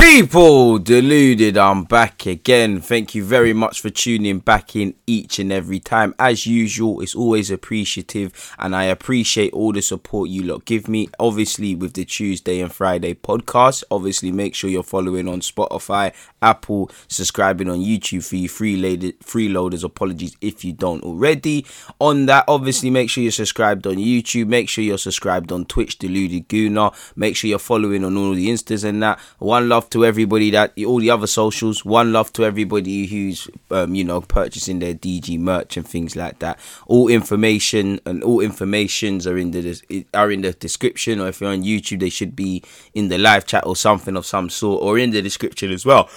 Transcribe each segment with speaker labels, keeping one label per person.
Speaker 1: People deluded, I'm back again. Thank you very much for tuning back in each and every time. As usual, it's always appreciative, and I appreciate all the support you lot give me. Obviously, with the Tuesday and Friday podcast, obviously, make sure you're following on Spotify, Apple, subscribing on YouTube for you freeloaded, freeloaders. Apologies if you don't already. On that, obviously, make sure you're subscribed on YouTube, make sure you're subscribed on Twitch, Deluded Gooner, make sure you're following on all the Instas and that. One love to everybody that all the other socials. One love to everybody who's um, you know purchasing their DG merch and things like that. All information and all informations are in the are in the description, or if you're on YouTube, they should be in the live chat or something of some sort, or in the description as well.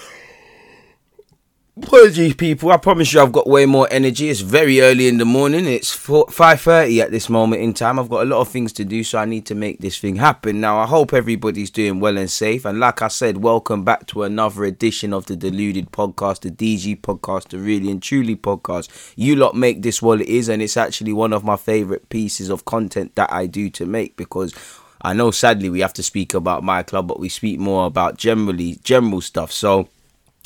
Speaker 1: Apologies, people. I promise you, I've got way more energy. It's very early in the morning. It's five thirty at this moment in time. I've got a lot of things to do, so I need to make this thing happen. Now, I hope everybody's doing well and safe. And like I said, welcome back to another edition of the Deluded Podcast, the DG Podcast, the Really and Truly Podcast. You lot make this what it is, and it's actually one of my favorite pieces of content that I do to make because I know, sadly, we have to speak about my club, but we speak more about generally general stuff. So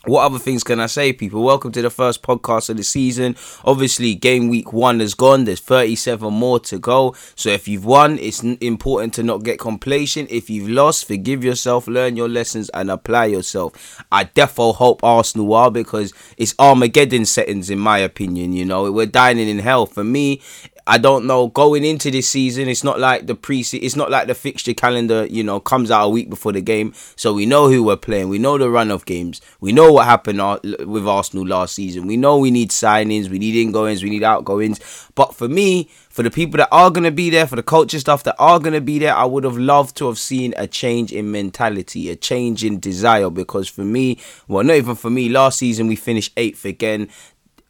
Speaker 1: what other things can I say, people? Welcome to the first podcast of the season. Obviously, game week one is gone. There's 37 more to go. So if you've won, it's important to not get complacent. If you've lost, forgive yourself, learn your lessons, and apply yourself. I defo hope Arsenal are because it's Armageddon settings, in my opinion. You know, we're dining in hell. For me, I don't know. Going into this season, it's not like the pre. It's not like the fixture calendar. You know, comes out a week before the game, so we know who we're playing. We know the run of games. We know what happened with Arsenal last season. We know we need signings. We need ingoings. We need outgoings. But for me, for the people that are gonna be there, for the culture stuff that are gonna be there, I would have loved to have seen a change in mentality, a change in desire. Because for me, well, not even for me. Last season we finished eighth again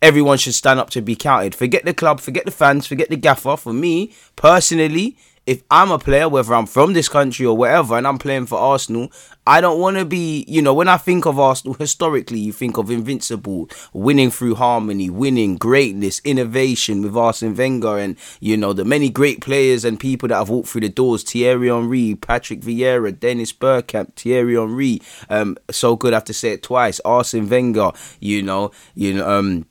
Speaker 1: everyone should stand up to be counted. Forget the club, forget the fans, forget the gaffer. For me, personally, if I'm a player, whether I'm from this country or wherever, and I'm playing for Arsenal, I don't want to be, you know, when I think of Arsenal historically, you think of invincible, winning through harmony, winning, greatness, innovation with Arsene Wenger, and, you know, the many great players and people that have walked through the doors Thierry Henry, Patrick Vieira, Dennis Bergkamp, Thierry Henry, um, so good I have to say it twice, Arsene Wenger, you know, you know, um,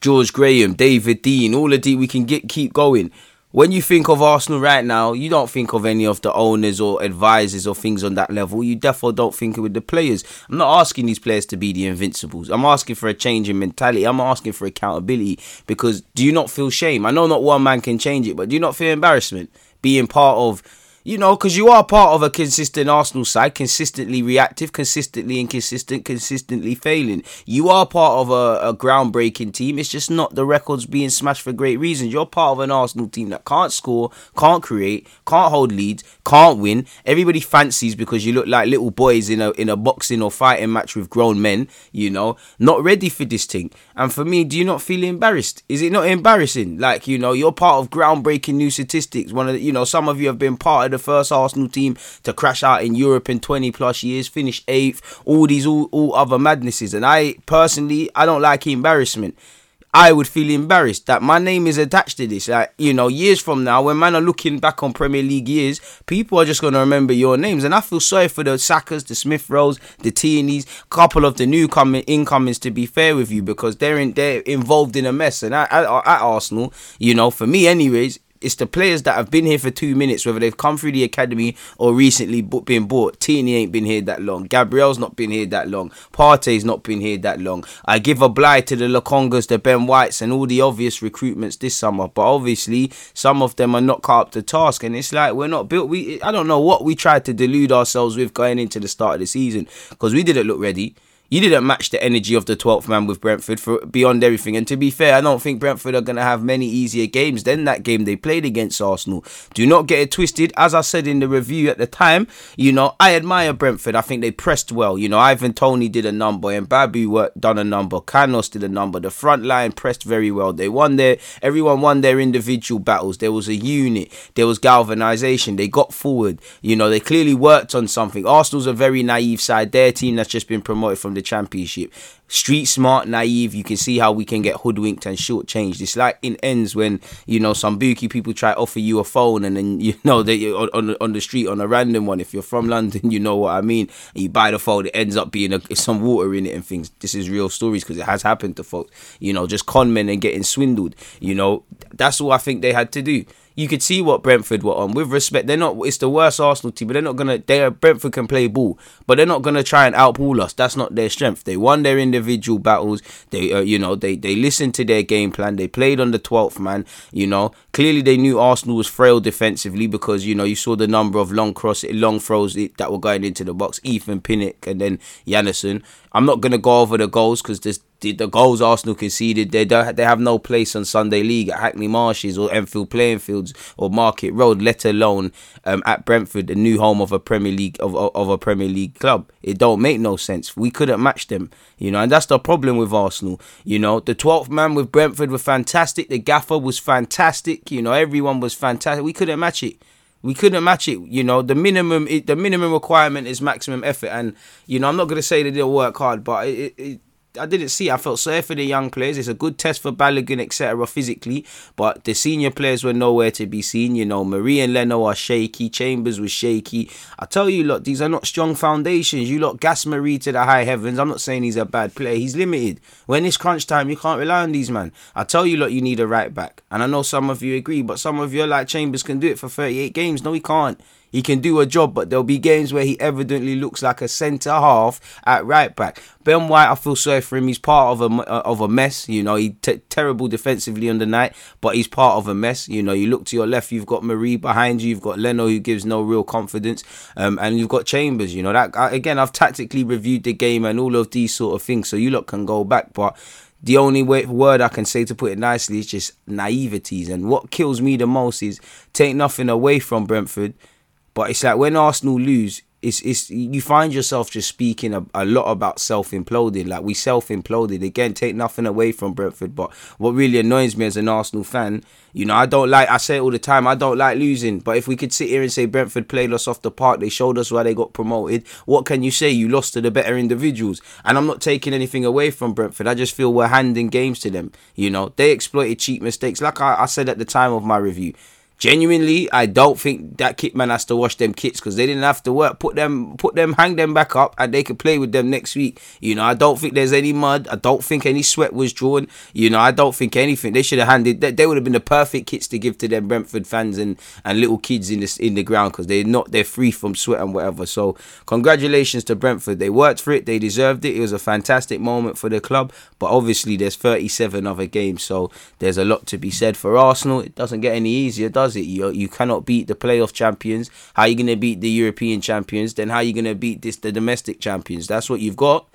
Speaker 1: George Graham, David Dean, all of the we can get keep going. When you think of Arsenal right now, you don't think of any of the owners or advisors or things on that level. You definitely don't think with the players. I'm not asking these players to be the invincibles. I'm asking for a change in mentality. I'm asking for accountability because do you not feel shame? I know not one man can change it, but do you not feel embarrassment being part of you know, because you are part of a consistent Arsenal side, consistently reactive, consistently inconsistent, consistently failing. You are part of a, a, groundbreaking team. It's just not the records being smashed for great reasons. You're part of an Arsenal team that can't score, can't create, can't hold leads, can't win. Everybody fancies because you look like little boys in a in a boxing or fighting match with grown men. You know, not ready for this thing. And for me, do you not feel embarrassed? Is it not embarrassing? Like you know, you're part of groundbreaking new statistics. One of the, you know, some of you have been part of the first Arsenal team to crash out in Europe in 20 plus years, finish eighth, all these all, all other madnesses. And I personally, I don't like embarrassment. I would feel embarrassed that my name is attached to this. Like, you know, years from now, when man are looking back on Premier League years, people are just going to remember your names. And I feel sorry for the Sackers, the Smith Rowes, the Tierney's, couple of the new coming incomings, to be fair with you, because they're in, they're involved in a mess. And at, at Arsenal, you know, for me, anyways, it's the players that have been here for two minutes, whether they've come through the academy or recently been bought. Tierney ain't been here that long. Gabriel's not been here that long. Partey's not been here that long. I give a blight to the Lokongas, the Ben Whites, and all the obvious recruitments this summer. But obviously, some of them are not caught up to task, and it's like we're not built. We I don't know what we tried to delude ourselves with going into the start of the season because we didn't look ready you didn't match the energy of the 12th man with Brentford for beyond everything. And to be fair, I don't think Brentford are going to have many easier games than that game they played against Arsenal. Do not get it twisted. As I said in the review at the time, you know, I admire Brentford. I think they pressed well. You know, Ivan Toney did a number and Babu done a number. Canos did a number. The front line pressed very well. They won their, everyone won their individual battles. There was a unit. There was galvanization. They got forward. You know, they clearly worked on something. Arsenal's a very naive side. Their team that's just been promoted from the the championship. Street smart, naive. You can see how we can get hoodwinked and shortchanged. It's like in ends when you know some bookie people try to offer you a phone and then you know they on on the street on a random one. If you're from London, you know what I mean. And you buy the phone, it ends up being a, some water in it and things. This is real stories because it has happened to folks. You know, just con men and getting swindled. You know, that's all I think they had to do you could see what Brentford were on. With respect, they're not. It's the worst Arsenal team, but they're not gonna. They Brentford can play ball, but they're not gonna try and outball us. That's not their strength. They won their individual battles. They, uh, you know, they they listened to their game plan. They played on the twelfth man. You know, clearly they knew Arsenal was frail defensively because you know you saw the number of long cross, long throws that were going into the box. Ethan Pinnock and then Jansson. I'm not gonna go over the goals because there's the, the goals Arsenal conceded, they don't, they have no place on Sunday League at Hackney Marshes or Enfield Playing Fields or Market Road, let alone um, at Brentford, the new home of a Premier League of, of a Premier League club. It don't make no sense. We couldn't match them, you know, and that's the problem with Arsenal. You know, the 12th man with Brentford were fantastic. The gaffer was fantastic. You know, everyone was fantastic. We couldn't match it. We couldn't match it. You know, the minimum the minimum requirement is maximum effort, and you know, I'm not gonna say they didn't work hard, but it, it I didn't see. I felt sorry for the young players. It's a good test for Balogun, etc. Physically, but the senior players were nowhere to be seen. You know, Mari and Leno are shaky. Chambers was shaky. I tell you, look, these are not strong foundations. You look, gas Mari to the high heavens. I'm not saying he's a bad player. He's limited. When it's crunch time, you can't rely on these man. I tell you, look, you need a right back, and I know some of you agree, but some of you are like Chambers can do it for 38 games. No, he can't. He can do a job, but there'll be games where he evidently looks like a centre half at right back. Ben White, I feel sorry for him. He's part of a of a mess. You know, he t- terrible defensively on the night, but he's part of a mess. You know, you look to your left, you've got Mari behind you, you've got Leno who gives no real confidence, um, and you've got Chambers. You know that again, I've tactically reviewed the game and all of these sort of things, so you lot can go back, but the only way, word I can say to put it nicely is just naiveties. And what kills me the most is take nothing away from Brentford. But it's like when Arsenal lose, it's it's you find yourself just speaking a, a lot about self imploding. Like we self imploded again. Take nothing away from Brentford, but what really annoys me as an Arsenal fan, you know, I don't like. I say it all the time. I don't like losing. But if we could sit here and say Brentford played us off the park, they showed us why they got promoted. What can you say? You lost to the better individuals. And I'm not taking anything away from Brentford. I just feel we're handing games to them. You know, they exploited cheap mistakes. Like I, I said at the time of my review Genuinely, I don't think that kit man has to wash them kits because they didn't have to work. Put them, put them, hang them back up, and they could play with them next week. You know, I don't think there's any mud. I don't think any sweat was drawn. You know, I don't think anything. They should have handed. They, they would have been the perfect kits to give to them Brentford fans and and little kids in the in the ground because they're not they're free from sweat and whatever. So congratulations to Brentford. They worked for it. They deserved it. It was a fantastic moment for the club. But obviously, there's 37 other games, so there's a lot to be said for Arsenal. It doesn't get any easier, does does it. You you cannot beat the playoff champions. How are you gonna beat the European champions? Then how are you gonna beat this the domestic champions? That's what you've got.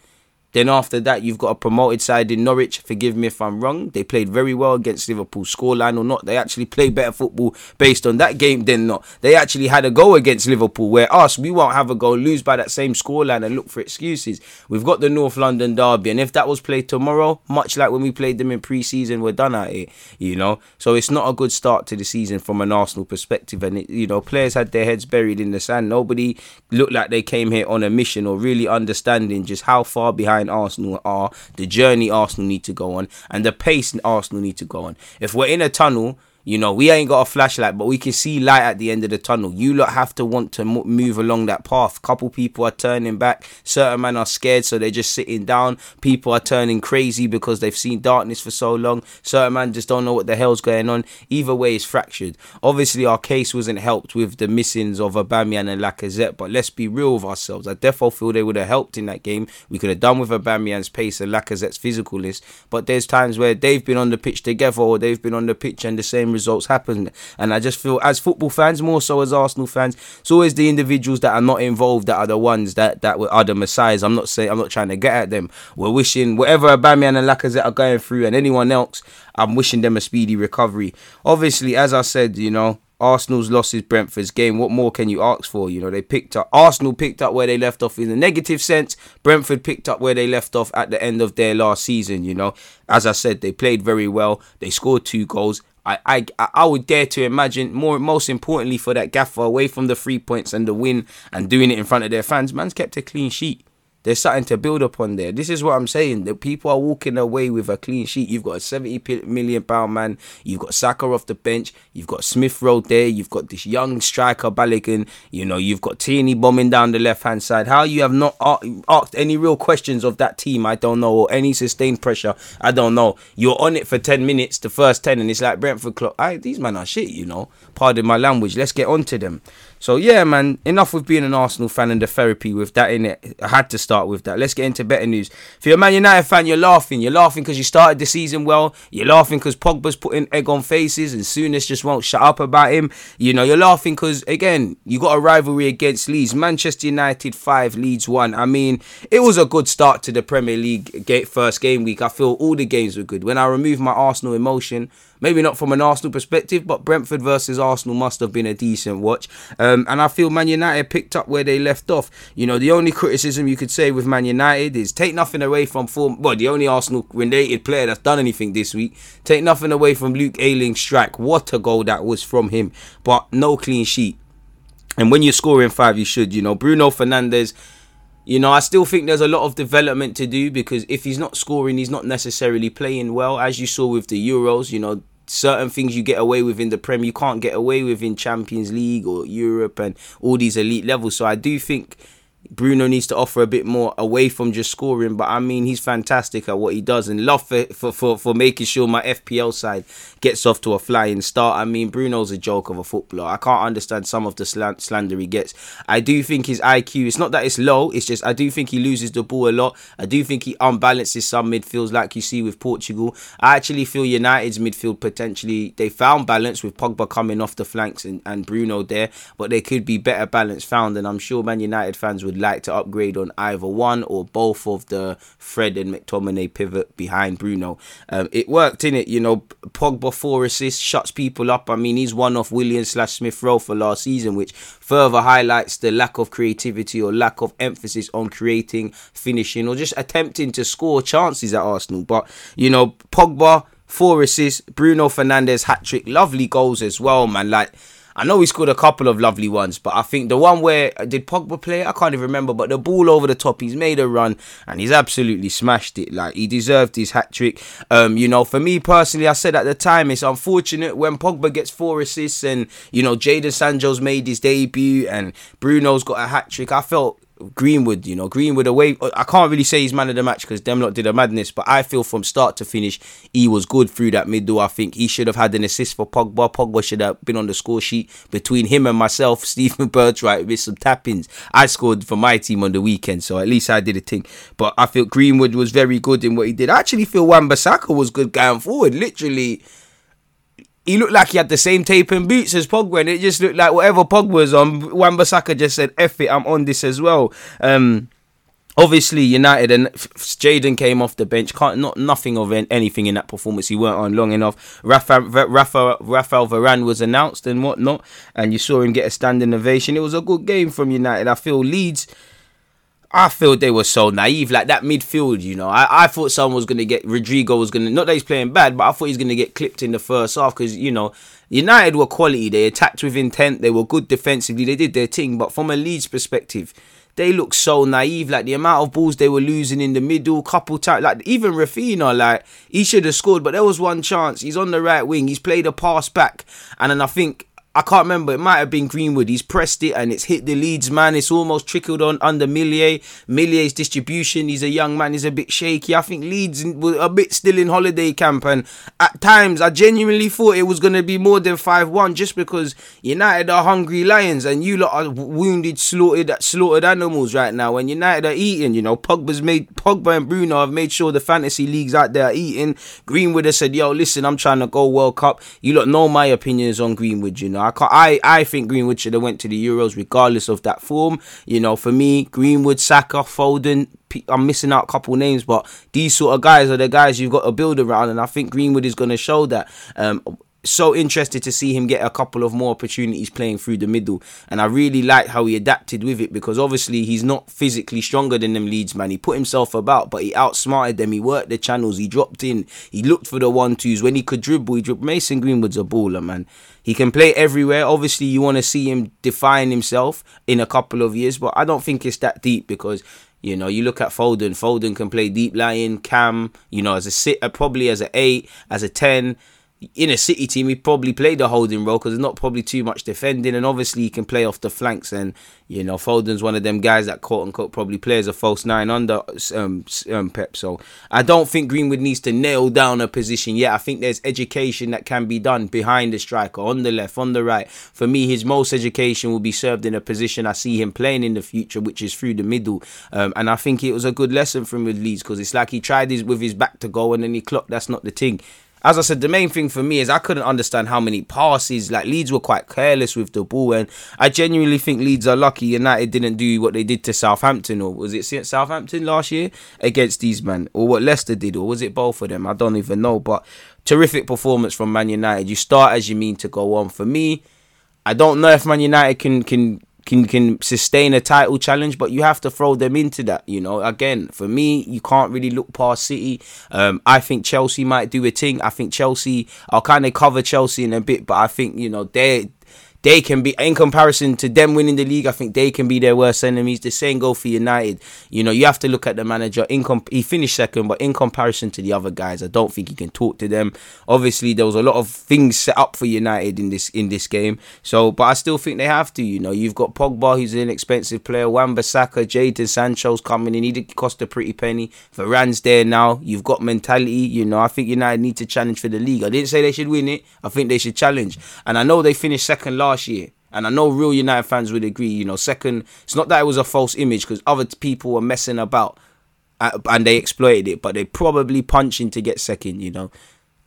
Speaker 1: Then after that, you've got a promoted side in Norwich. Forgive me if I'm wrong. They played very well against Liverpool. Scoreline or not, they actually played better football based on that game than not. They actually had a goal against Liverpool, where us, we won't have a goal, lose by that same scoreline and look for excuses. We've got the North London derby, and if that was played tomorrow, much like when we played them in pre-season, we're done at it. You know, so it's not a good start to the season from an Arsenal perspective. And it, you know, players had their heads buried in the sand. Nobody looked like they came here on a mission or really understanding just how far behind Arsenal are, the journey Arsenal need to go on, and the pace Arsenal need to go on. If we're in a tunnel you know, we ain't got a flashlight, but we can see light at the end of the tunnel. You lot have to want to move along that path. Couple people are turning back. Certain men are scared, so they're just sitting down. People are turning crazy because they've seen darkness for so long. Certain men just don't know what the hell's going on. Either way, it's fractured. Obviously, our case wasn't helped with the missings of Aubameyang and Lacazette, but let's be real with ourselves. I definitely feel they would have helped in that game. We could have done with Aubameyang's pace and Lacazette's physicalness, but there's times where they've been on the pitch together or they've been on the pitch and the same results happen. And I just feel, as football fans, more so as Arsenal fans, it's always the individuals that are not involved that are the ones that that are the messiahs. I'm not saying I'm not trying to get at them. We're wishing whatever Aubameyang and Lacazette are going through, and anyone else, I'm wishing them a speedy recovery. Obviously, as I said, you know. Arsenal's lost his Brentford's game. What more can you ask for? You know, they picked up Arsenal picked up where they left off in the negative sense. Brentford picked up where they left off at the end of their last season. You know, as I said, they played very well. They scored two goals. I, I I would dare to imagine more most importantly for that gaffer away from the three points and the win and doing it in front of their fans, man's kept a clean sheet. There's something to build upon there. This is what I'm saying. The people are walking away with a clean sheet. You've got a 70 million pound man. You've got Saka off the bench. You've got Smith Rowe there. You've got this young striker Balogun. You know, you've got Tierney bombing down the left hand side. How you have not asked any real questions of that team, I don't know, or any sustained pressure, I don't know. You're on it for 10 minutes, the first 10, and it's like Brentford clock. I, these men are shit, you know. Pardon my language. Let's get on to them. So yeah, man, enough with being an Arsenal fan and the therapy with that in it. I had to start with that. Let's get into better news. If you're a Man United fan, you're laughing. You're laughing because you started the season well. You're laughing because Pogba's putting egg on faces and Souness just won't shut up about him. You know, you're laughing because again, you got a rivalry against Leeds. Manchester United five, Leeds one. I mean, it was a good start to the Premier League first game week. I feel all the games were good. When I remove my Arsenal emotion, Maybe not from an Arsenal perspective, but Brentford versus Arsenal must have been a decent watch. Um, and I feel Man United picked up where they left off. You know, the only criticism you could say with Man United is take nothing away from form. Well, the only Arsenal related player that's done anything this week. Take nothing away from Luke Ayling's strike. What a goal that was from him. But no clean sheet. And when you're scoring five, you should. You know, Bruno Fernandes you know, I still think there's a lot of development to do because if he's not scoring, he's not necessarily playing well. As you saw with the Euros, you know, certain things you get away with in the Prem, you can't get away with in Champions League or Europe and all these elite levels. So I do think Bruno needs to offer a bit more away from just scoring, but I mean he's fantastic at what he does, and love for for for, for making sure my FPL side gets off to a flying start. I mean Bruno's a joke of a footballer. I can't understand some of the slander he gets. I do think his IQ. It's not that it's low. It's just I do think he loses the ball a lot. I do think he unbalances some midfields like you see with Portugal. I actually feel United's midfield potentially they found balance with Pogba coming off the flanks and, and Bruno there, but there could be better balance found, and I'm sure Man United fans would like to upgrade on either one or both of the Fred and McTominay pivot behind Bruno. Um, it worked in it, you know. Pogba four assists, shuts people up. I mean, he's one off Willian slash Smith Rowe for last season, which further highlights the lack of creativity or lack of emphasis on creating, finishing, or just attempting to score chances at Arsenal. But you know, Pogba four assists, Bruno Fernandes hat trick, lovely goals as well, man. Like I know he scored a couple of lovely ones, but I think the one where did Pogba play? I can't even remember. But the ball over the top, he's made a run and he's absolutely smashed it. Like he deserved his hat trick. Um, you know, for me personally, I said at the time it's unfortunate when Pogba gets four assists and you know Jadon Sancho's made his debut and Bruno's got a hat trick. I felt Greenwood, you know, Greenwood away. I can't really say he's man of the match because them did a madness, but I feel from start to finish, he was good through that middle. I think he should have had an assist for Pogba. Pogba should have been on the score sheet between him and myself, Stephen Birchright, with some tappings. I scored for my team on the weekend, so at least I did a thing. But I feel Greenwood was very good in what he did. I actually feel Wan-Bissaka was good going forward. Literally, he looked like he had the same tape and boots as Pogba, and it just looked like whatever Pogba was on, Wan-Bissaka just said, F it, I'm on this as well. Um, obviously, United and Jadon came off the bench. Can't not nothing of anything in that performance. He weren't on long enough. Rafa, Rafa, Rafael Varane was announced and whatnot, and you saw him get a standing ovation. It was a good game from United. I feel Leeds I feel they were so naive. Like that midfield, you know. I, I thought someone was going to get Rodrigo was going to, not that he's playing bad, but I thought he's going to get clipped in the first half because, you know, United were quality. They attacked with intent. They were good defensively. They did their thing. But from a Leeds perspective, they look so naive. Like the amount of balls they were losing in the middle, couple times. Like even Raphinha, like he should have scored, but there was one chance. He's on the right wing. He's played a pass back, and then I think I can't remember. It might have been Greenwood. He's pressed it and it's hit the Leeds, man. It's almost trickled on under Meslier. Meslier's distribution. He's a young man. He's a bit shaky. I think Leeds were a bit still in holiday camp. And at times, I genuinely thought it was going to be more than 5 1 just because United are hungry lions and you lot are wounded, slaughtered, slaughtered animals right now. When United are eating, you know, Pogba's made, Pogba and Bruno have made sure the fantasy leagues out there are eating. Greenwood has said, yo, listen, I'm trying to go World Cup. You lot know my opinions on Greenwood, you know. I can't, I I think Greenwood should have went to the Euros regardless of that form. You know, for me, Greenwood, Saka, Foden. I'm missing out a couple names, but these sort of guys are the guys you've got to build around, and I think Greenwood is going to show that. Um, so interested to see him get a couple of more opportunities playing through the middle. And I really like how he adapted with it because obviously he's not physically stronger than them Leeds, man. He put himself about, but he outsmarted them. He worked the channels. He dropped in. He looked for the one twos. When he could dribble, he dribbled. Mason Greenwood's a baller, man. He can play everywhere. Obviously, you want to see him define himself in a couple of years, but I don't think it's that deep because You know, you look at Foden. Foden can play deep lying, cam. You know, as a sit, uh, probably as a eight, as a ten in a City team, he probably played the holding role because there's not probably too much defending, and obviously he can play off the flanks. And you know, Foden's one of them guys that quote unquote probably plays a false nine under um, um, Pep. So I don't think Greenwood needs to nail down a position yet. I think there's education that can be done behind the striker, on the left, on the right. For me, his most education will be served in a position I see him playing in the future, which is through the middle. Um, and I think it was a good lesson from with Leeds because it's like he tried his with his back to go and then he clocked that's not the thing as I said, the main thing for me is I couldn't understand how many passes. Like Leeds were quite careless with the ball, and I genuinely think Leeds are lucky United didn't do what they did to Southampton, or was it Southampton last year against these men, or what Leicester did, or was it both of them? I don't even know. But terrific performance from Man United. You start as you mean to go on. For me, I don't know if Man United can can can can sustain a title challenge, but you have to throw them into that. You know, again, for me, you can't really look past City. Um, I think Chelsea might do a thing. I think Chelsea. I'll kind of cover Chelsea in a bit, but I think you know they they can be in comparison to them winning the league. I think they can be their worst enemies. The same go for United. You know, you have to look at the manager. In comp- he finished second, but in comparison to the other guys, I don't think he can talk to them. Obviously, there was a lot of things set up for United in this in this game. So, but I still think they have to. You know, you've got Pogba, who's an inexpensive player. Wan-Bissaka, Jadon Sancho's coming in. He did cost a pretty penny. Varane's there now. You've got mentality. You know, I think United need to challenge for the league. I didn't say they should win it. I think they should challenge. And I know they finished second last last year. And I know real United fans would agree, you know, second, it's not that it was a false image because other people were messing about uh, and they exploited it, but they probably punching to get second, you know.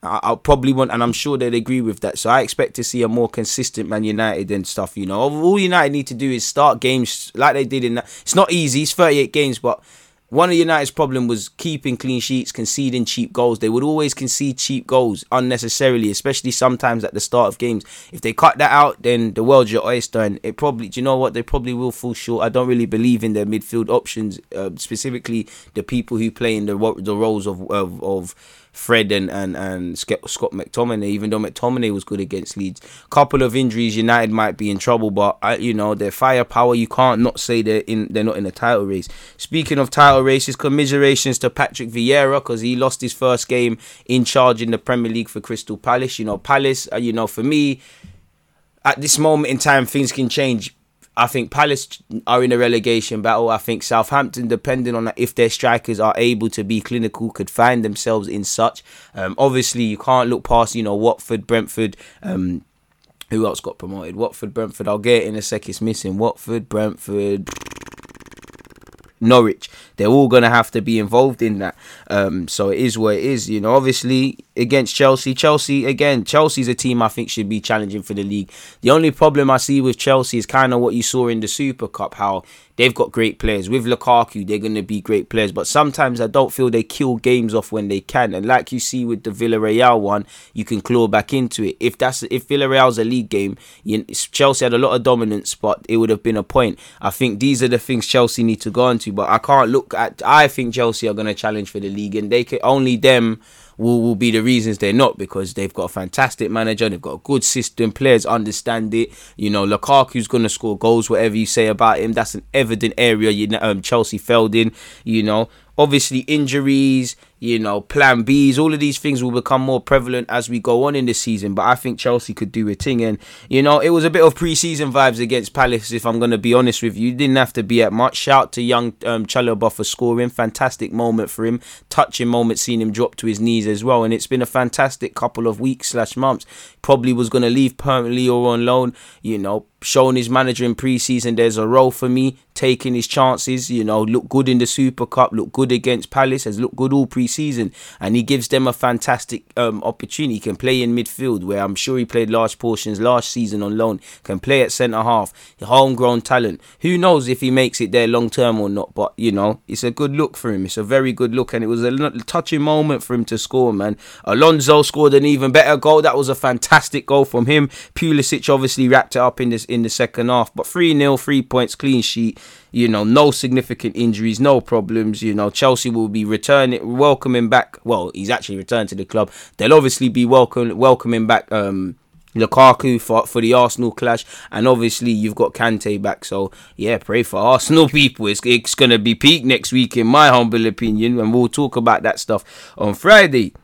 Speaker 1: I, will probably want, and I'm sure they'd agree with that. So I expect to see a more consistent Man United and stuff. You know, all United need to do is start games like they did in that. It's not easy. It's 38 games, but one of United's problem was keeping clean sheets, conceding cheap goals. They would always concede cheap goals unnecessarily, especially sometimes at the start of games. If they cut that out, then the world's your oyster, and it probably, do you know what? They probably will fall short. I don't really believe in their midfield options, uh, specifically the people who play in the the roles of of, of Fred and, and, and Scott McTominay, even though McTominay was good against Leeds. Couple of injuries, United might be in trouble, but you know their firepower. You can't not say they're in. They're not in a title race. Speaking of title races, commiserations to Patrick Vieira because he lost his first game in charge in the Premier League for Crystal Palace. You know, Palace. Uh, you know, for me, at this moment in time, things can change I think Palace are in a relegation battle. I think Southampton, depending on if their strikers are able to be clinical, could find themselves in such. Um, obviously, you can't look past, you know, Watford, Brentford. Um, who else got promoted? Watford, Brentford. I'll get it in a sec. It's missing Watford, Brentford. Norwich. They're all going to have to be involved in that. Um, so it is what it is. You know, obviously against Chelsea, Chelsea again, Chelsea's a team I think should be challenging for the league. The only problem I see with Chelsea is kind of what you saw in the Super Cup, how they've got great players. With Lukaku, they're going to be great players. But sometimes I don't feel they kill games off when they can. And like you see with the Villarreal one, you can claw back into it. If that's if Villarreal's a league game, you, Chelsea had a lot of dominance, but it would have been a point. I think these are the things Chelsea need to go into. But I can't look at. I think Chelsea are going to challenge for the league, and they can only them will, will be the reasons they're not because they've got a fantastic manager, they've got a good system, players understand it. You know, Lukaku's going to score goals, whatever you say about him. That's an evident area you know, um, Chelsea failed in. You know, obviously injuries, you know, plan Bs, all of these things will become more prevalent as we go on in this season. But I think Chelsea could do a thing. And, you know, it was a bit of pre season vibes against Palace, if I'm going to be honest with you. You didn't have to be at much. Shout to young um, Chalobah for scoring. Fantastic moment for him. Touching moment seeing him drop to his knees as well. And it's been a fantastic couple of weeks slash months. Probably was going to leave permanently or on loan. You know, showing his manager in pre-season there's a role for me taking his chances you know look good in the super cup look good against palace has looked good all pre-season and he gives them a fantastic um, opportunity. He can play in midfield where i'm sure he played large portions last season on loan. Can play at centre half. Homegrown talent. Who knows if he makes it there long term or not but you know it's a good look for him. It's a very good look and it was a touching moment for him to score man. Alonso scored an even better goal. That was a fantastic goal from him. Pulisic obviously wrapped it up in this in the second half. But 3 0, three points, clean sheet. You know, no significant injuries, no problems. You know, Chelsea will be returning, welcoming back. Well, he's actually returned to the club. They'll obviously be welcome, welcoming back um, Lukaku for for the Arsenal clash, and obviously you've got Kante back. So yeah, pray for Arsenal people. It's it's gonna be peak next week, in my humble opinion, and we'll talk about that stuff on Friday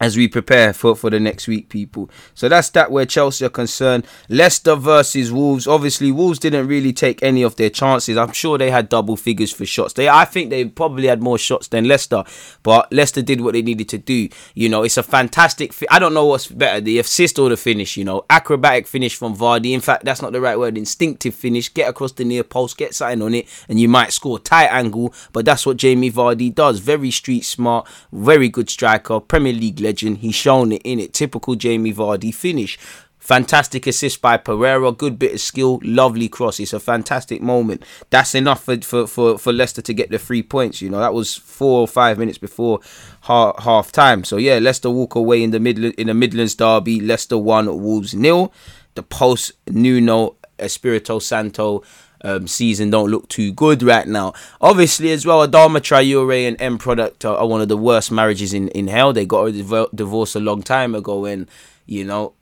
Speaker 1: as we prepare for, for the next week, people. So that's that where Chelsea are concerned. Leicester versus Wolves. Obviously, Wolves didn't really take any of their chances. I'm sure they had double figures for shots. They, I think they probably had more shots than Leicester, but Leicester did what they needed to do. You know, it's a fantastic. Fi- I don't know what's better, the assist or the finish. You know, acrobatic finish from Vardy. In fact, that's not the right word. Instinctive finish. Get across the near post, get something on it, and you might score tight angle. But that's what Jamie Vardy does. Very street smart, very good striker, Premier League legend. He's shown it in it. Typical Jamie Vardy finish. Fantastic assist by Pereira. Good bit of skill. Lovely cross. It's a fantastic moment. That's enough for, for, for, for Leicester to get the three points. You know, that was four or five minutes before half, half time. So, yeah, Leicester walk away in the Midland, in the Midlands derby. Leicester 1, Wolves nil. The post Nuno Espirito Santo um, season don't look too good right now. Obviously, as well, Adama Traore and M Product are, are, one of the worst marriages in, in hell. They got a divorce a long time ago, and you know,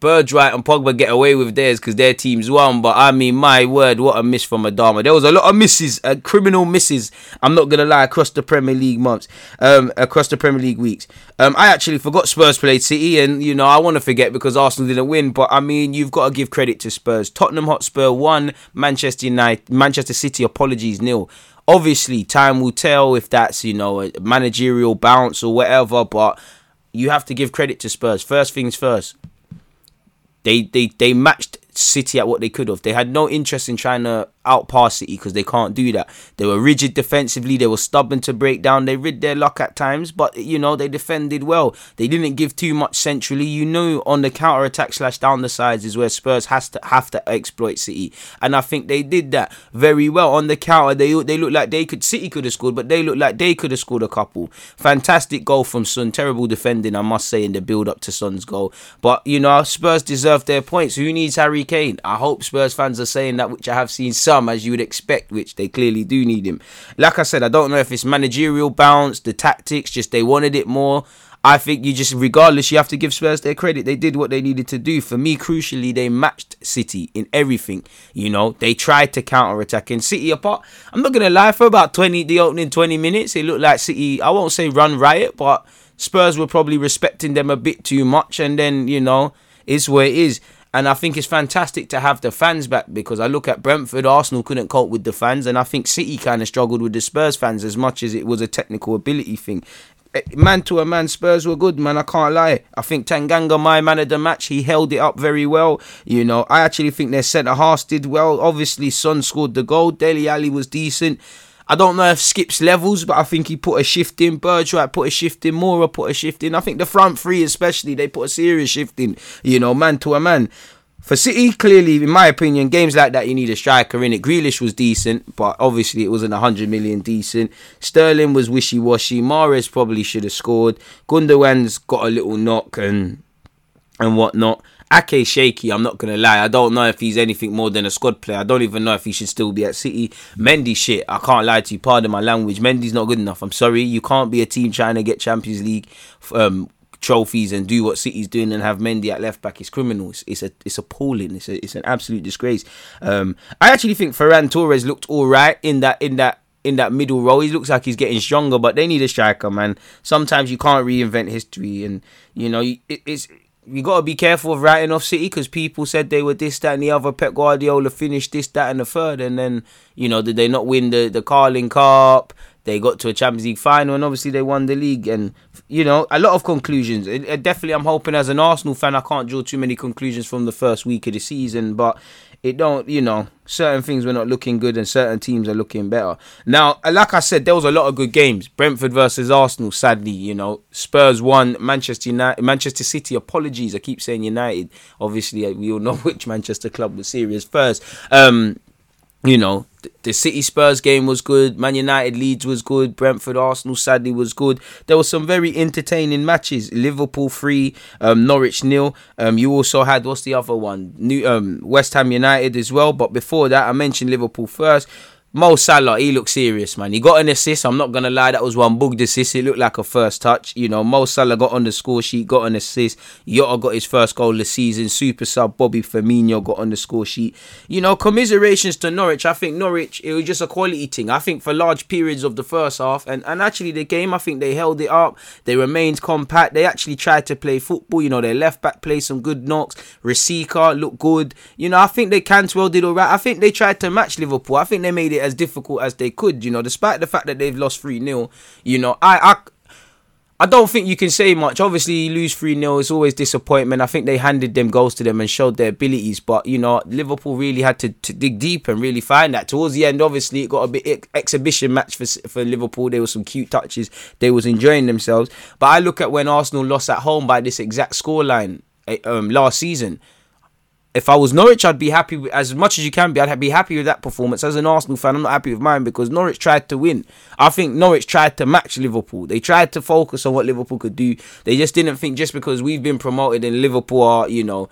Speaker 1: Bergwijn and Pogba get away with theirs because their teams won. But I mean, my word, what a miss from Adama. There was a lot of misses, uh, criminal misses. I'm not gonna lie, across the Premier League months, um, across the Premier League weeks. Um, I actually forgot Spurs played City, and you know I want to forget because Arsenal didn't win. But I mean, you've got to give credit to Spurs. Tottenham Hotspur won. Manchester United, Manchester City, apologies nil. Obviously, time will tell if that's you know a managerial bounce or whatever. But you have to give credit to Spurs. First things first they they they matched City at what they could have. They had no interest in trying to outpass City because they can't do that. They were rigid defensively. They were stubborn to break down. They rid their luck at times, but you know they defended well. They didn't give too much centrally. You know, on the counter attack slash down the sides is where Spurs has to have to exploit City, and I think they did that very well on the counter. They they looked like they could City could have scored, but they looked like they could have scored a couple. Fantastic goal from Son. Terrible defending, I must say, in the build up to Son's goal. But you know, Spurs deserve their points. Who needs Harry Kane? I hope Spurs fans are saying that, which I have seen some some as you would expect, which they clearly do need him. Like I said, I don't know if it's managerial bounce, the tactics, just they wanted it more. I think you just, regardless, you have to give Spurs their credit. They did what they needed to do. For me, crucially, they matched City in everything. You know, they tried to counter attack. And City apart, I'm not gonna lie, for about 20, the opening 20 minutes, it looked like City. I won't say run riot, but Spurs were probably respecting them a bit too much. And then you know, it's where it is. And I think it's fantastic to have the fans back because I look at Brentford, Arsenal couldn't cope with the fans, and I think City kind of struggled with the Spurs fans as much as it was a technical ability thing. Eh, man to a man, Spurs were good, man. I can't lie. I think Tanganga, my man of the match, he held it up very well. You know, I actually think their centre halves did well. Obviously, Son scored the goal. Dele Alli was decent. I don't know if Skipp's levels, but I think he put a shift in. Bergwijn put a shift in. Moura put a shift in. I think the front three, especially, they put a serious shift in. You know, man to a man. For City, clearly, in my opinion, games like that you need a striker in it. Grealish was decent, but obviously it wasn't 100 million decent. Sterling was wishy washy. Mahrez probably should have scored. Gundogan's got a little knock and and whatnot. Ake shaky, I'm not gonna lie. I don't know if he's anything more than a squad player. I don't even know if he should still be at City. Mendy shit, I can't lie to you, pardon my language. Mendy's not good enough. I'm sorry. You can't be a team trying to get Champions League um, trophies and do what City's doing and have Mendy at left back is criminal. It's, it's a it's appalling. It's a, it's an absolute disgrace. Um, I actually think Ferran Torres looked all right in that in that in that middle role. He looks like he's getting stronger, but they need a striker, man. Sometimes you can't reinvent history, and you know it, it's you got to be careful of writing off City because people said they were this, that, and the other. Pep Guardiola finished this, that, and the third, and then you know did they not win the the Carling Cup? They got to a Champions League final, and obviously they won the league. And you know, a lot of conclusions. It, it definitely, I'm hoping as an Arsenal fan, I can't draw too many conclusions from the first week of the season, but it don't. You know, certain things were not looking good, and certain teams are looking better. Now, like I said, there was a lot of good games. Brentford versus Arsenal. Sadly, you know, Spurs won. Manchester United, Manchester City. Apologies, I keep saying United. Obviously, we all know which Manchester club was serious first. Um, you know, the City Spurs game was good. Man United Leeds was good. Brentford Arsenal sadly was good. There were some very entertaining matches. Liverpool three, um, Norwich nil. Um, you also had what's the other one? New um, West Ham United as well. But before that, I mentioned Liverpool first. Mo Salah, he looked serious, man. He got an assist. I'm not gonna lie, that was one booked assist. It looked like a first touch. You know, Mo Salah got on the score sheet, got an assist. Jota got his first goal the season. Super sub Bobby Firmino got on the score sheet. You know, commiserations to Norwich. I think Norwich, it was just a quality thing. I think for large periods of the first half and, and actually the game, I think they held it up. They remained compact. They actually tried to play football. You know, their left back played some good knocks. Rashica looked good. You know, I think they Cantwell did all right. I think they tried to match Liverpool. I think they made it as difficult as they could. You know, despite the fact that they've lost three 0 You know, I I. I don't think you can say much. Obviously, lose 3 0, it's always disappointment. I think they handed them goals to them and showed their abilities. But, you know, Liverpool really had to, to dig deep and really find that. Towards the end, obviously, it got a bit ex- exhibition match for, for Liverpool. There were some cute touches. They was enjoying themselves. But I look at when Arsenal lost at home by this exact scoreline eh, um, last season if I was Norwich, I'd be happy with as much as you can be. I'd be happy with that performance. As an Arsenal fan, I'm not happy with mine because Norwich tried to win. I think Norwich tried to match Liverpool. They tried to focus on what Liverpool could do. They just didn't think just because we've been promoted and Liverpool are, you know,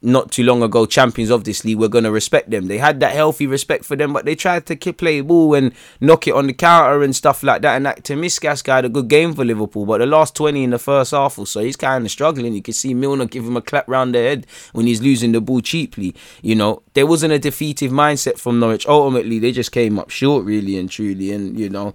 Speaker 1: not too long ago champions of this league, we're going to respect them. They had that healthy respect for them, but they tried to play ball and knock it on the counter and stuff like that. And that Tsimikas had a good game for Liverpool, but the last 20 in the first half or so, he's kind of struggling. You can see Milner give him a clap round the head when he's losing the ball cheaply. You know, there wasn't a defeative mindset from Norwich. Ultimately, they just came up short, really and truly. And, you know,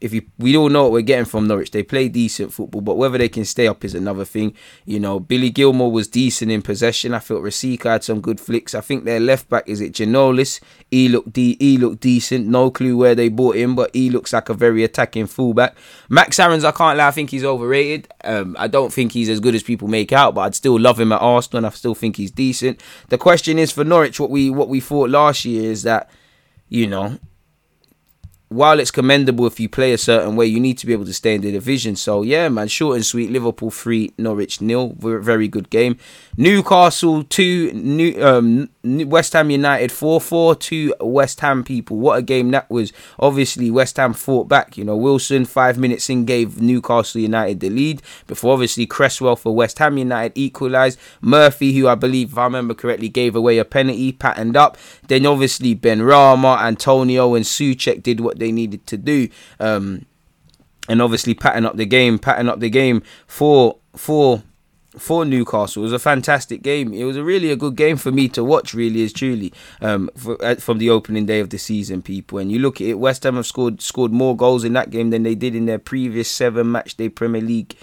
Speaker 1: if you we all know what we're getting from Norwich. They play decent football, but whether they can stay up is another thing. You know, Billy Gilmour was decent in possession. I felt Rashica had some good flicks. I think their left back is it Giannoulis. He looked de- he looked decent. No clue where they bought him, but he looks like a very attacking fullback. Max Aarons, I can't lie, I think he's overrated. Um, I don't think he's as good as people make out, but I'd still love him at Arsenal, and I still think he's decent. The question is for Norwich, what we what we thought last year is that, you know, while it's commendable if you play a certain way, you need to be able to stay in the division. So yeah, man, short and sweet. Liverpool three, Norwich nil. Very good game. Newcastle two, New um, West Ham United four four to West Ham people. What a game that was. Obviously, West Ham fought back. You know, Wilson five minutes in gave Newcastle United the lead before obviously Cresswell for West Ham United equalised. Murphy, who I believe, if I remember correctly, gave away a penalty, patterned up. Then obviously Benrahma, Antonio, and Soucek did what they needed to do. Um, and obviously pattern up the game, pattern up the game for for for Newcastle. It was a fantastic game. It was a really a good game for me to watch. Really, is truly um, for, uh, from the opening day of the season, people. And you look at it, West Ham have scored scored more goals in that game than they did in their previous seven match day Premier League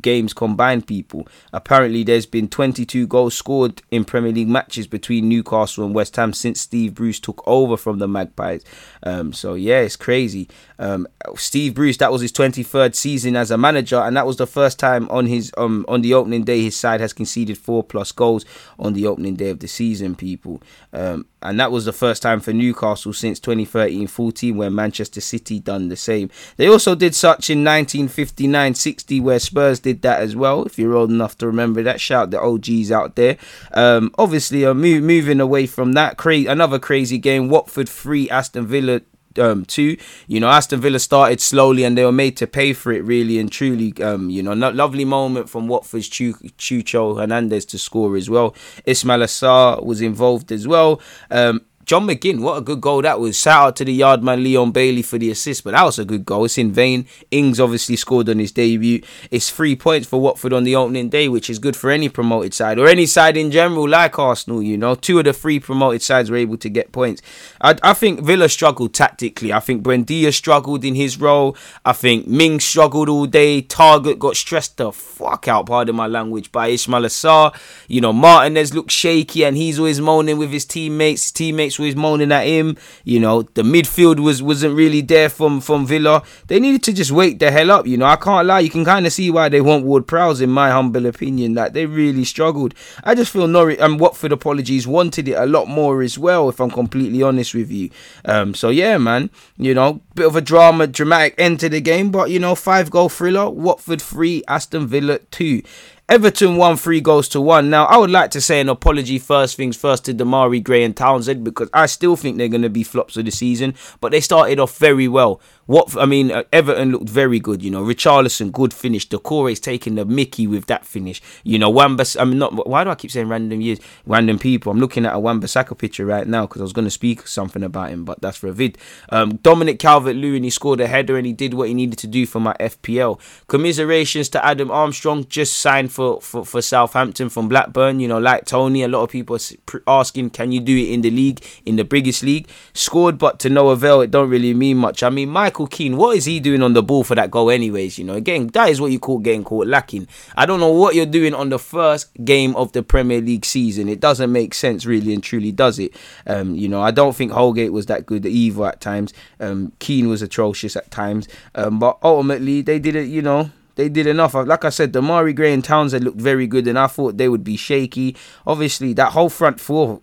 Speaker 1: games combined, people. Apparently, there's been 22 goals scored in Premier League matches between Newcastle and West Ham since Steve Bruce took over from the Magpies. Um, so, yeah, it's crazy. Um, Steve Bruce, that was his 23rd season as a manager, and that was the first time on his um, on the opening day his side has conceded four plus goals on the opening day of the season, people. Um, and that was the first time for Newcastle since 2013-14 where Manchester City done the same. They also did such in 1959-60 where Spurs did that as well. If you're old enough to remember that, shout the OGs out there. Um, obviously, uh, move, moving away from that, cra- another crazy game. Watford three, Aston Villa um, two. You know, Aston Villa started slowly and they were made to pay for it really and truly. Um, you know, no, lovely moment from Watford's Cucho Hernandez to score as well. Ismaila Sarr was involved as well. Um, John McGinn, what a good goal that was. Shout out to the yardman Leon Bailey for the assist, but that was a good goal. It's in vain. Ings obviously scored on his debut. It's three points for Watford on the opening day, which is good for any promoted side or any side in general, like Arsenal. You know, two of the three promoted sides were able to get points. I, I think Villa struggled tactically. I think Buendia struggled in his role. I think Ming struggled all day. Targett got stressed the fuck out, pardon my language, by Ismaila Sarr. You know, Martinez looked shaky and he's always moaning with his teammates. His teammates was moaning at him. You know, the midfield was wasn't really there from from Villa. They needed to just wake the hell up. You know, I can't lie. You can kind of see why they want Ward Prowse, in my humble opinion. Like they really struggled. I just feel Norwich and Watford apologies wanted it a lot more as well. If I'm completely honest with you. Um. So yeah, man. You know, bit of a drama, dramatic end to the game, but you know, five goal thriller. Watford three, Aston Villa two. Everton won three goals to one. Now, I would like to say an apology first things first to Demarai Gray and Townsend because I still think they're going to be flops of the season, but they started off very well. What I mean, uh, Everton looked very good. You know, Richarlison, good finish. Doucouré is taking the Mickey with that finish. You know, Wamba. I mean, not. Why do I keep saying random years, random people? I'm looking at a Wan-Bissaka picture right now because I was going to speak something about him, but that's for a vid. Um, Dominic Calvert-Lewin, he scored a header and he did what he needed to do for my FPL. Commiserations to Adam Armstrong, just signed for for, for Southampton from Blackburn. You know, like Toney, a lot of people asking, can you do it in the league, in the biggest league? Scored, but to no avail. It don't really mean much. I mean, Michael Keane, what is he doing on the ball for that goal, anyways? You know, again, that is what you call getting caught lacking. I don't know what you're doing on the first game of the Premier League season. It doesn't make sense, really and truly, does it? Um, you know, I don't think Holgate was that good either at times. Um, Keane was atrocious at times. Um, but ultimately, they did it, you know, they did enough. Like I said, Demarai Gray and Townsend looked very good, and I thought they would be shaky. Obviously, that whole front four,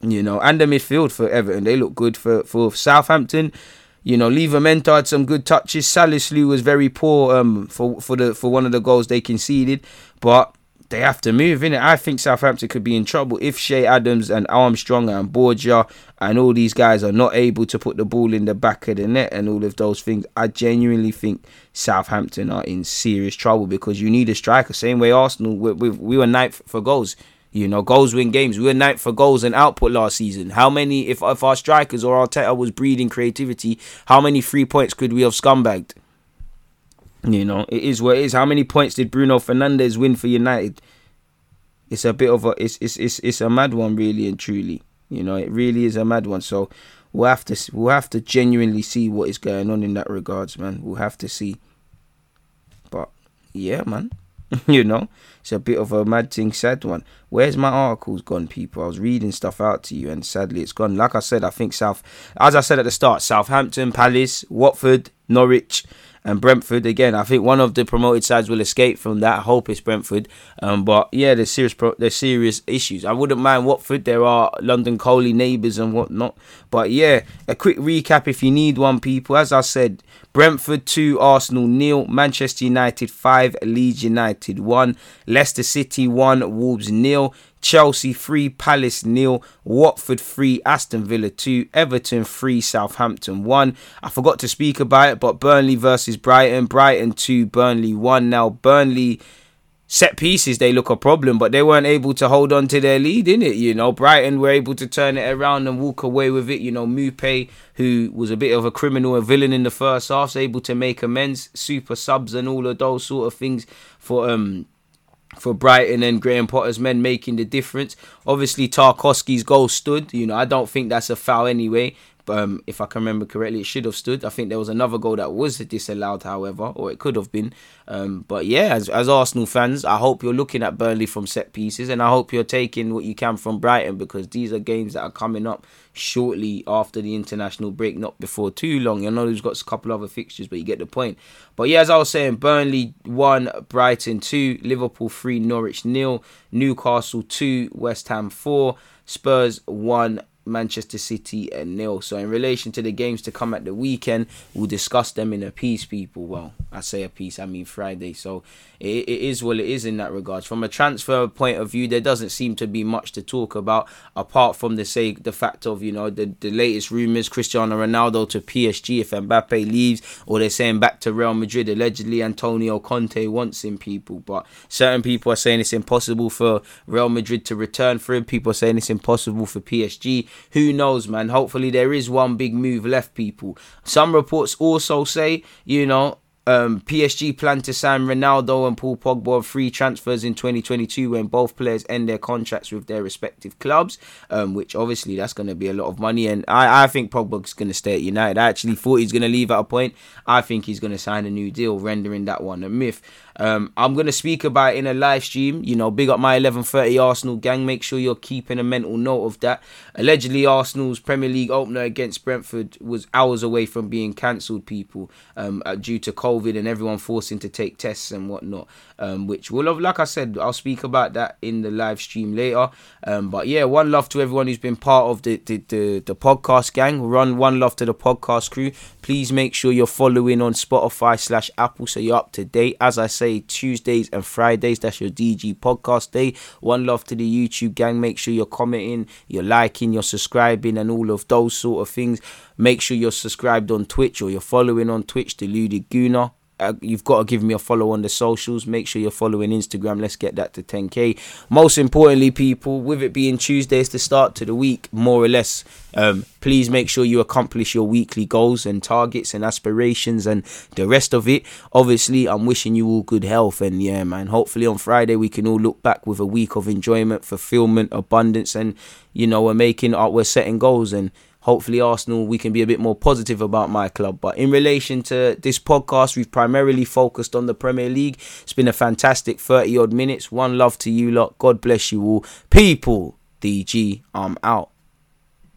Speaker 1: you know, and the midfield for Everton, they look good for for Southampton. You know, Livramento had some good touches. Salisu was very poor um, for for the for one of the goals they conceded, but they have to move in it. I think Southampton could be in trouble if Che Adams and Armstrong and Broja and all these guys are not able to put the ball in the back of the net and all of those things. I genuinely think Southampton are in serious trouble because you need a striker. Same way Arsenal, we, we, we were ninth for goals. You know, goals win games. We were ninth for goals and output last season. How many, if, if our strikers or Arteta was breeding creativity, how many free points could we have scumbagged? You know, it is what it is. How many points did Bruno Fernandes win for United? It's a bit of a it's it's it's, it's a mad one, really and truly. You know, it really is a mad one. So we'll have to we'll have to genuinely see what is going on in that regards, man. We'll have to see. But yeah, man. you know, it's a bit of a mad thing, sad one. Where's my articles gone, people? I was reading stuff out to you, and sadly, it's gone. Like I said, I think South, as I said at the start, Southampton, Palace, Watford, Norwich, and Brentford again. I think one of the promoted sides will escape from that. I hope it's Brentford. Um, but yeah, there's serious pro- there's serious issues. I wouldn't mind Watford. There are London Colney neighbours and whatnot. But yeah, a quick recap if you need one, people. As I said, Brentford 2, Arsenal nil, Manchester United 5, Leeds United 1, Leicester City 1, Wolves nil, Chelsea 3, Palace nil, Watford 3, Aston Villa 2, Everton 3, Southampton 1. I forgot to speak about it, but Burnley versus Brighton, Brighton 2, Burnley 1. Now, Burnley set pieces they look a problem, but they weren't able to hold on to their lead in it. You know, Brighton were able to turn it around and walk away with it. You know, Maupay, who was a bit of a criminal, a villain in the first half, able to make amends, super subs and all of those sort of things for um for Brighton and Graham Potter's men making the difference. Obviously, Tarkowski's goal stood. You know, I don't think that's a foul anyway. Um, if I can remember correctly, it should have stood. I think there was another goal that was disallowed, however, or it could have been. Um, but yeah, as, as Arsenal fans, I hope you're looking at Burnley from set pieces, and I hope you're taking what you can from Brighton because these are games that are coming up shortly after the international break, not before too long. I know he's got a couple other fixtures, but you get the point. But yeah, as I was saying, Burnley one, Brighton two, Liverpool three, Norwich nil, Newcastle two, West Ham four, Spurs one, Manchester City and nil. So in relation to the games to come at the weekend, we'll discuss them in a piece, people. Well, I say a piece, I mean Friday. So it, it is what it is in that regards. From a transfer point of view, there doesn't seem to be much to talk about apart from the say the fact of you know the the latest rumors Cristiano Ronaldo to PSG if Mbappe leaves, or they're saying back to Real Madrid. Allegedly, Antonio Conte wants him. People, but certain people are saying it's impossible for Real Madrid to return for him. People are saying it's impossible for PSG. Who knows, man? Hopefully, there is one big move left. People. Some reports also say you know um, PSG plan to sign Ronaldo and Paul Pogba free transfers in 2022 when both players end their contracts with their respective clubs, um, which obviously that's going to be a lot of money. And I, I think Pogba's going to stay at United. I actually thought he's going to leave at a point. I think he's going to sign a new deal, rendering that one a myth. Um, I'm gonna speak about in a live stream. You know, big up my 11:30 Arsenal gang. Make sure you're keeping a mental note of that. Allegedly, Arsenal's Premier League opener against Brentford was hours away from being cancelled. People, um, uh, due to COVID and everyone forcing to take tests and whatnot. Um, which will like I said, I'll speak about that in the live stream later. Um, but yeah, one love to everyone who's been part of the the, the, the podcast gang. Run one love to the podcast crew. Please make sure you're following on Spotify slash Apple so you're up to date. As I say, Tuesdays and Fridays, that's your DG podcast day. One love to the YouTube gang. Make sure you're commenting, you're liking, you're subscribing, and all of those sort of things. Make sure you're subscribed on Twitch or you're following on Twitch, Deluded Gooner. Uh, you've got to give me a follow on the socials. Make sure you're following Instagram. Let's get that to 10k. Most importantly, people, with it being Tuesday, it's the start to the week, more or less. Um, please make sure you accomplish your weekly goals and targets and aspirations and the rest of it. Obviously, I'm wishing you all good health. And yeah, man, hopefully on Friday we can all look back with a week of enjoyment, fulfillment, abundance, and you know, we're making, uh, we're setting goals and hopefully Arsenal we can be a bit more positive about my club. But in relation to this podcast, we've primarily focused on the Premier League. It's been a fantastic 30 odd minutes. One love to you lot. God bless you all. People, DG, I'm out.